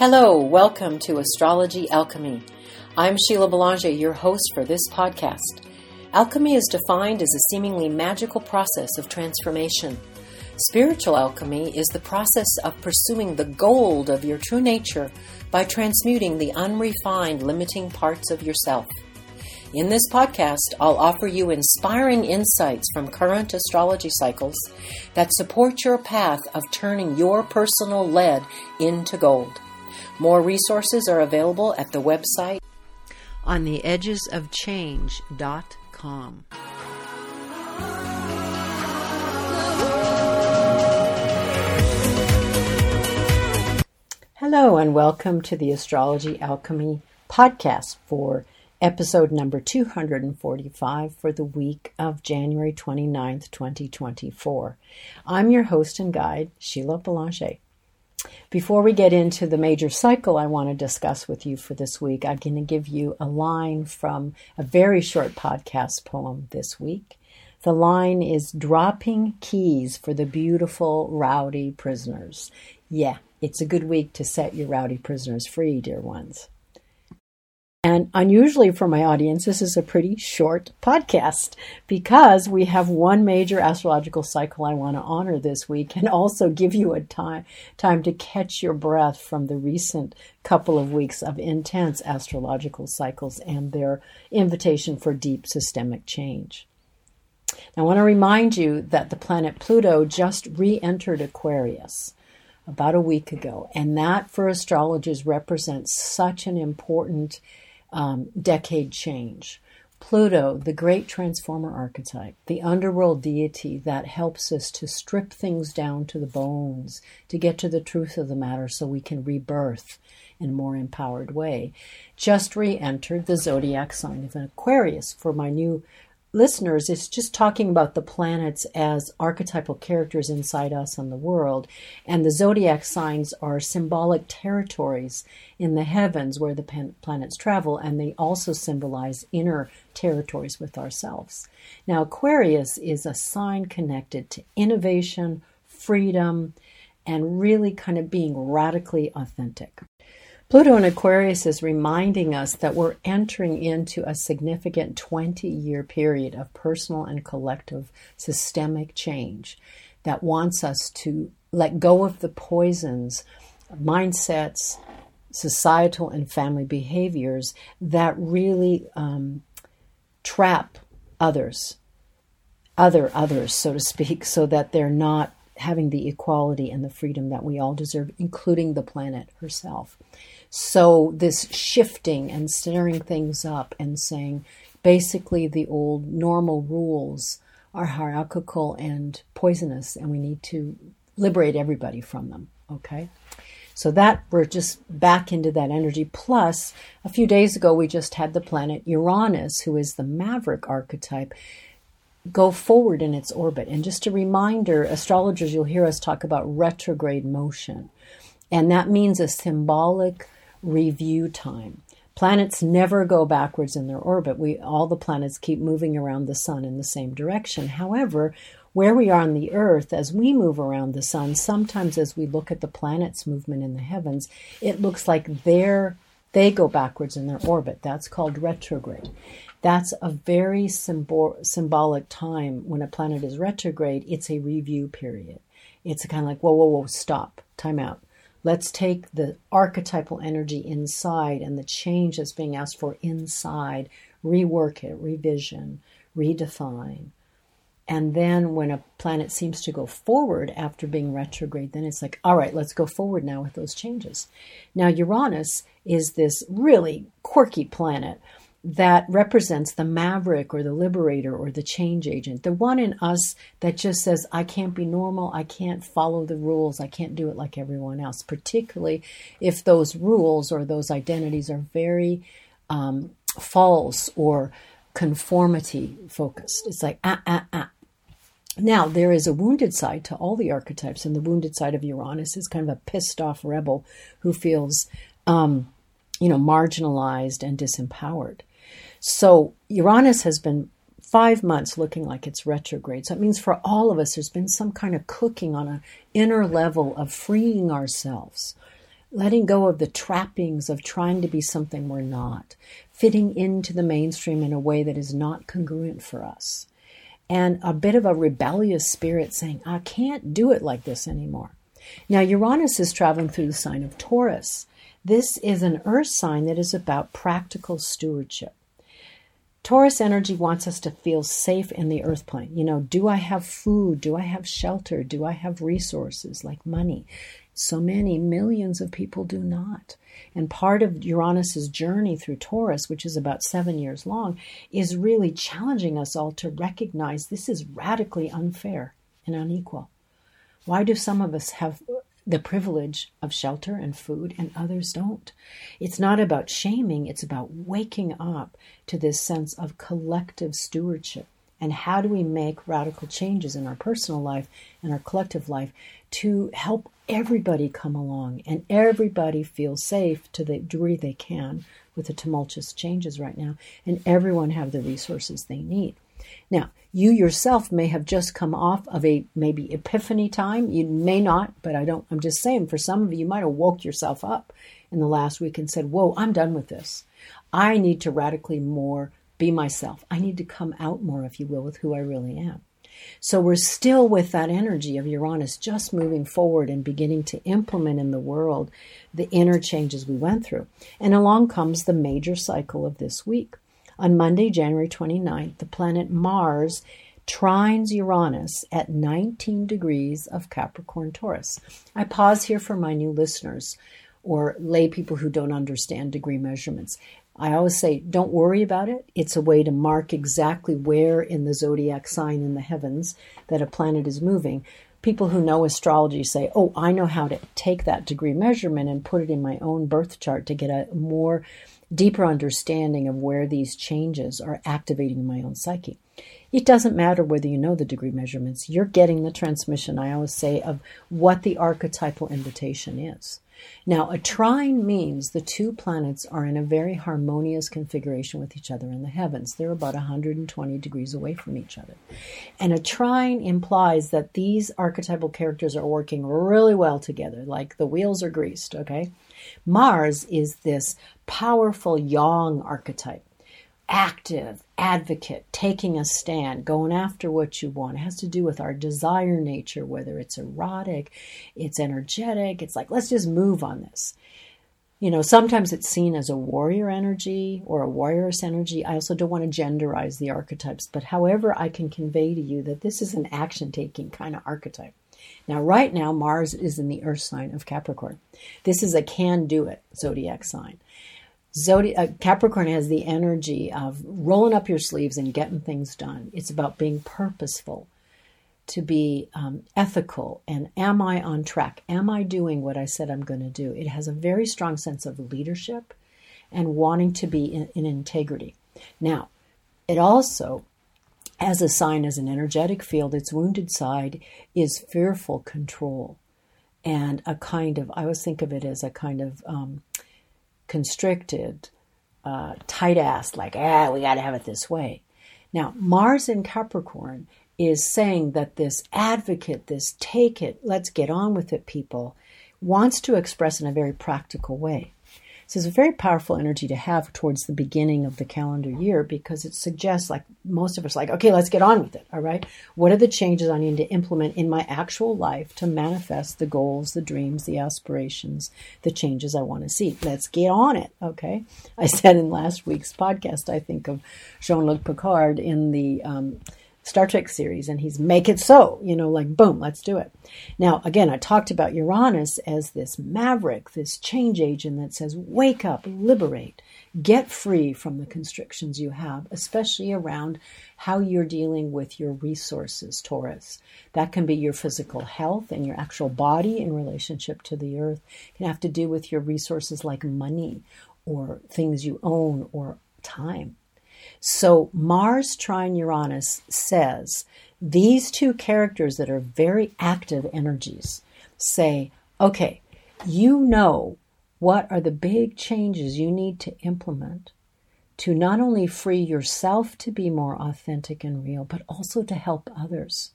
Hello, welcome to Astrology Alchemy. I'm Sheila Belanger, your host for this podcast. Alchemy is defined as a seemingly magical process of transformation. Spiritual alchemy is the process of pursuing the gold of your true nature by transmuting the unrefined, limiting parts of yourself. In this podcast, I'll offer you inspiring insights from current astrology cycles that support your path of turning your personal lead into gold. More resources are available at the website on the edges of change.com. Hello, and welcome to the Astrology Alchemy podcast for episode number 245 for the week of January 29th, 2024. I'm your host and guide, Sheila Belanger. Before we get into the major cycle I want to discuss with you for this week, I'm going to give you a line from a very short podcast poem this week. The line is dropping keys for the beautiful, rowdy prisoners. Yeah, it's a good week to set your rowdy prisoners free, dear ones. And unusually for my audience, this is a pretty short podcast because we have one major astrological cycle I want to honor this week and also give you a time, time to catch your breath from the recent couple of weeks of intense astrological cycles and their invitation for deep systemic change. I want to remind you that the planet Pluto just re entered Aquarius about a week ago, and that for astrologers represents such an important um, decade change. Pluto, the great transformer archetype, the underworld deity that helps us to strip things down to the bones, to get to the truth of the matter so we can rebirth in a more empowered way, just re entered the zodiac sign of Aquarius for my new listeners, it's just talking about the planets as archetypal characters inside us and the world. And the zodiac signs are symbolic territories in the heavens where the planets travel, and they also symbolize inner territories with ourselves. Now, Aquarius is a sign connected to innovation, freedom, and really kind of being radically authentic. Pluto in Aquarius is reminding us that we're entering into a significant 20 year period of personal and collective systemic change that wants us to let go of the poisons, mindsets, societal and family behaviors that really um, trap others, other others, so to speak, so that they're not having the equality and the freedom that we all deserve, including the planet herself. So, this shifting and stirring things up and saying basically the old normal rules are hierarchical and poisonous, and we need to liberate everybody from them. Okay? So, that we're just back into that energy. Plus, a few days ago, we just had the planet Uranus, who is the maverick archetype go forward in its orbit. And just a reminder, astrologers, you'll hear us talk about retrograde motion. And that means a symbolic review time. Planets never go backwards in their orbit. We all the planets keep moving around the sun in the same direction. However, where we are on the earth as we move around the sun, sometimes as we look at the planets' movement in the heavens, it looks like they're they go backwards in their orbit. That's called retrograde. That's a very symbol, symbolic time when a planet is retrograde. It's a review period. It's kind of like, whoa, whoa, whoa, stop, time out. Let's take the archetypal energy inside and the change that's being asked for inside, rework it, revision, redefine. And then when a planet seems to go forward after being retrograde, then it's like, all right, let's go forward now with those changes. Now, Uranus is this really quirky planet that represents the maverick or the liberator or the change agent, the one in us that just says, I can't be normal, I can't follow the rules, I can't do it like everyone else, particularly if those rules or those identities are very um, false or conformity focused. It's like, ah, ah, ah. Now, there is a wounded side to all the archetypes, and the wounded side of Uranus is kind of a pissed off rebel who feels, um, you know, marginalized and disempowered. So Uranus has been five months looking like it's retrograde. So it means for all of us, there's been some kind of cooking on an inner level of freeing ourselves, letting go of the trappings of trying to be something we're not, fitting into the mainstream in a way that is not congruent for us, and a bit of a rebellious spirit saying, I can't do it like this anymore. Now, Uranus is traveling through the sign of Taurus. This is an earth sign that is about practical stewardship. Taurus energy wants us to feel safe in the earth plane. You know, do I have food? Do I have shelter? Do I have resources like money? So many millions of people do not. And part of Uranus's journey through Taurus, which is about seven years long, is really challenging us all to recognize this is radically unfair and unequal. Why do some of us have the privilege of shelter and food and others don't? It's not about shaming, it's about waking up to this sense of collective stewardship. And how do we make radical changes in our personal life and our collective life to help everybody come along and everybody feel safe to the degree they can with the tumultuous changes right now and everyone have the resources they need? Now, you yourself may have just come off of a maybe epiphany time. You may not, but I don't, I'm just saying for some of you, you might have woke yourself up in the last week and said, Whoa, I'm done with this. I need to radically more be myself. I need to come out more, if you will, with who I really am. So we're still with that energy of Uranus just moving forward and beginning to implement in the world the inner changes we went through. And along comes the major cycle of this week. On Monday, January 29th, the planet Mars trines Uranus at 19 degrees of Capricorn Taurus. I pause here for my new listeners or lay people who don't understand degree measurements. I always say, don't worry about it. It's a way to mark exactly where in the zodiac sign in the heavens that a planet is moving. People who know astrology say, oh, I know how to take that degree measurement and put it in my own birth chart to get a more deeper understanding of where these changes are activating my own psyche. It doesn't matter whether you know the degree measurements, you're getting the transmission, I always say, of what the archetypal invitation is. Now, a trine means the two planets are in a very harmonious configuration with each other in the heavens. They're about 120 degrees away from each other. And a trine implies that these archetypal characters are working really well together, like the wheels are greased, okay? Mars is this powerful yang archetype, active, advocate, taking a stand, going after what you want. It has to do with our desire nature, whether it's erotic, it's energetic. It's like, let's just move on this. You know, sometimes it's seen as a warrior energy or a warrioress energy. I also don't want to genderize the archetypes, but however, I can convey to you that this is an action taking kind of archetype. Now, right now, Mars is in the Earth sign of Capricorn. This is a can do it zodiac sign. Zodiac, uh, Capricorn has the energy of rolling up your sleeves and getting things done. It's about being purposeful, to be um, ethical, and am I on track? Am I doing what I said I'm going to do? It has a very strong sense of leadership and wanting to be in, in integrity. Now, it also as a sign, as an energetic field, its wounded side is fearful control and a kind of, I always think of it as a kind of um, constricted, uh, tight ass, like, ah, we got to have it this way. Now, Mars in Capricorn is saying that this advocate, this take it, let's get on with it people, wants to express in a very practical way. So it's a very powerful energy to have towards the beginning of the calendar year because it suggests, like most of us, like, okay, let's get on with it. All right. What are the changes I need to implement in my actual life to manifest the goals, the dreams, the aspirations, the changes I want to see? Let's get on it. Okay. I said in last week's podcast, I think of Jean Luc Picard in the um, Star Trek series, and he's make it so, you know, like boom, let's do it. Now, again, I talked about Uranus as this maverick, this change agent that says, wake up, liberate, get free from the constrictions you have, especially around how you're dealing with your resources, Taurus. That can be your physical health and your actual body in relationship to the earth. It can have to do with your resources like money or things you own or time. So Mars trine Uranus says these two characters that are very active energies say, okay, you know what are the big changes you need to implement to not only free yourself to be more authentic and real, but also to help others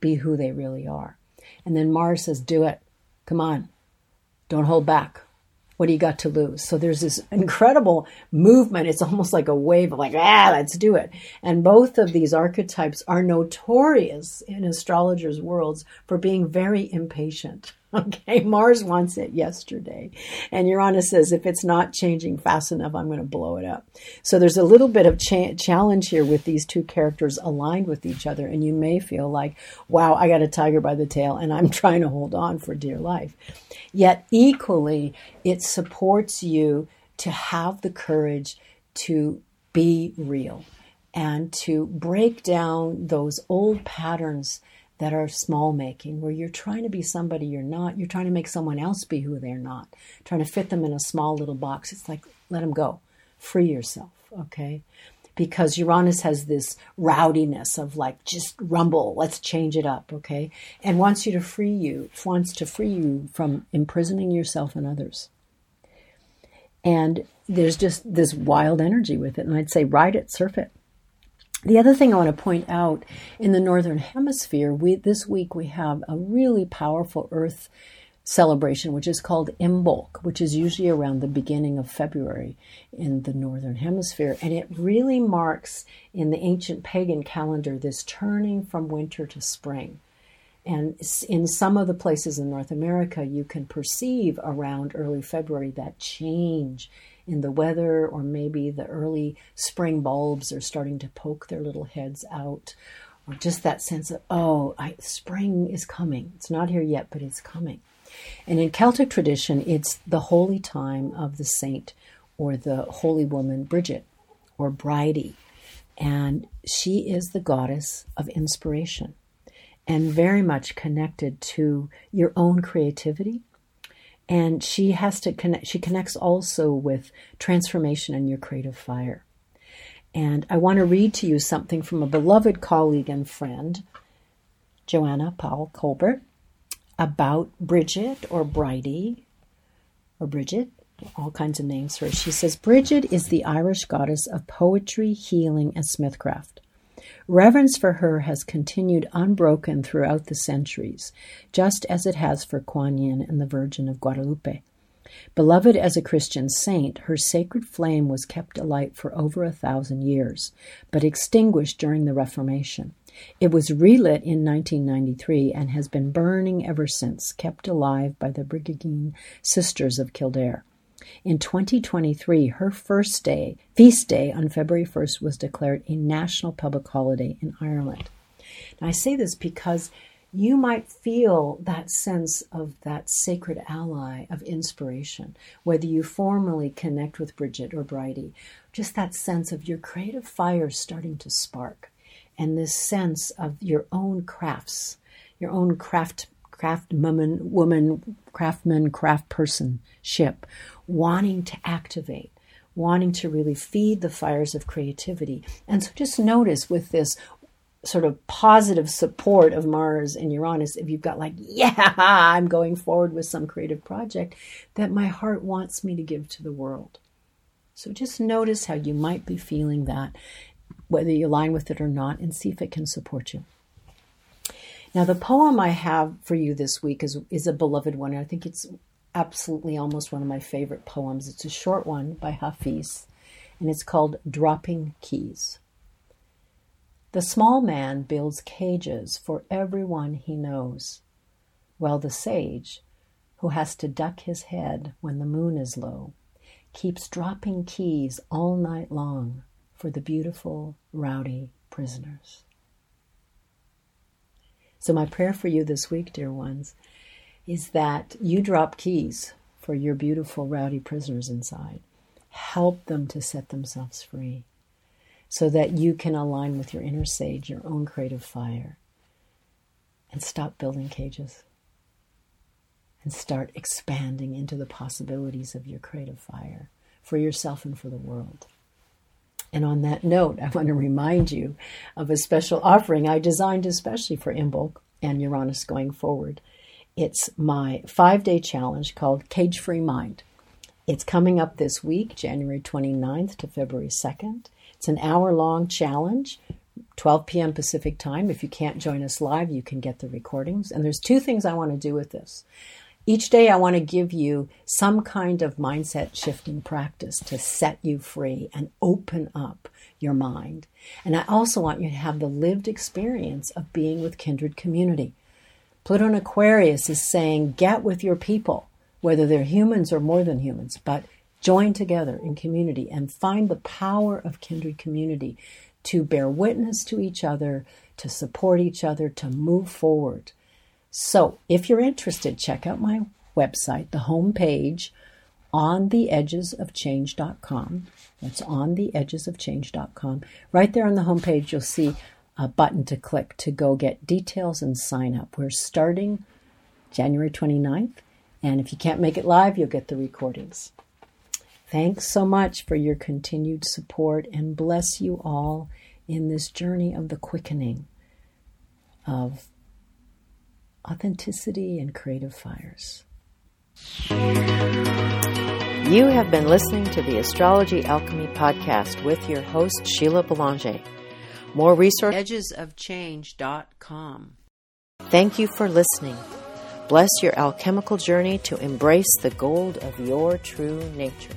be who they really are. And then Mars says, Do it. Come on. Don't hold back. What do you got to lose? So there's this incredible movement. It's almost like a wave of like, ah, let's do it. And both of these archetypes are notorious in astrologers' worlds for being very impatient. Okay, Mars wants it yesterday. And Uranus says, if it's not changing fast enough, I'm going to blow it up. So there's a little bit of cha- challenge here with these two characters aligned with each other. And you may feel like, wow, I got a tiger by the tail and I'm trying to hold on for dear life. Yet equally, it supports you to have the courage to be real and to break down those old patterns that are small making, where you're trying to be somebody you're not. You're trying to make someone else be who they're not, trying to fit them in a small little box. It's like, let them go. Free yourself, okay? Because Uranus has this rowdiness of like, just rumble, let's change it up, okay? And wants you to free you, wants to free you from imprisoning yourself and others. And there's just this wild energy with it. And I'd say, ride it, surf it. The other thing I want to point out in the Northern Hemisphere, we, this week we have a really powerful Earth celebration, which is called Imbolc, which is usually around the beginning of February in the Northern Hemisphere. And it really marks in the ancient pagan calendar this turning from winter to spring. And in some of the places in North America, you can perceive around early February that change in the weather, or maybe the early spring bulbs are starting to poke their little heads out, or just that sense of, oh, I, spring is coming. It's not here yet, but it's coming. And in Celtic tradition, it's the holy time of the saint or the holy woman Bridget or Bridie. And she is the goddess of inspiration and very much connected to your own creativity and she has to connect she connects also with transformation and your creative fire. And i want to read to you something from a beloved colleague and friend joanna powell colbert about bridget or bridie or bridget all kinds of names for her. She says bridget is the irish goddess of poetry healing and smithcraft Reverence for her has continued unbroken throughout the centuries, just as it has for Kuan Yin and the Virgin of Guadalupe. Beloved as a Christian saint, her sacred flame was kept alight for over a thousand years, but extinguished during the Reformation. It was relit in 1993 and has been burning ever since, kept alive by the Brigidine Sisters of Kildare. In 2023, her first day, feast day on February 1st, was declared a national public holiday in Ireland. Now, I say this because you might feel that sense of that sacred ally of inspiration, whether you formally connect with Bridget or Bridie, just that sense of your creative fire starting to spark, and this sense of your own crafts, your own craft craftswoman, woman, craftsman, craft person ship, wanting to activate, wanting to really feed the fires of creativity. And so just notice with this sort of positive support of Mars and Uranus, if you've got like, yeah, I'm going forward with some creative project that my heart wants me to give to the world. So just notice how you might be feeling that, whether you align with it or not, and see if it can support you. Now, the poem I have for you this week is, is a beloved one. I think it's absolutely almost one of my favorite poems. It's a short one by Hafiz, and it's called Dropping Keys. The small man builds cages for everyone he knows, while the sage, who has to duck his head when the moon is low, keeps dropping keys all night long for the beautiful, rowdy prisoners. So, my prayer for you this week, dear ones, is that you drop keys for your beautiful, rowdy prisoners inside. Help them to set themselves free so that you can align with your inner sage, your own creative fire, and stop building cages and start expanding into the possibilities of your creative fire for yourself and for the world. And on that note, I want to remind you of a special offering I designed especially for Imbolc and Uranus going forward. It's my five day challenge called Cage Free Mind. It's coming up this week, January 29th to February 2nd. It's an hour long challenge, 12 p.m. Pacific time. If you can't join us live, you can get the recordings. And there's two things I want to do with this. Each day, I want to give you some kind of mindset shifting practice to set you free and open up your mind. And I also want you to have the lived experience of being with kindred community. Pluto in Aquarius is saying, get with your people, whether they're humans or more than humans, but join together in community and find the power of kindred community to bear witness to each other, to support each other, to move forward. So, if you're interested, check out my website, the homepage on the edges of change.com. That's on the edges of change.com. Right there on the homepage, you'll see a button to click to go get details and sign up. We're starting January 29th, and if you can't make it live, you'll get the recordings. Thanks so much for your continued support and bless you all in this journey of the quickening of authenticity and creative fires. You have been listening to the Astrology Alchemy podcast with your host, Sheila Belanger. More resources edgesofchange.com. Thank you for listening. Bless your alchemical journey to embrace the gold of your true nature.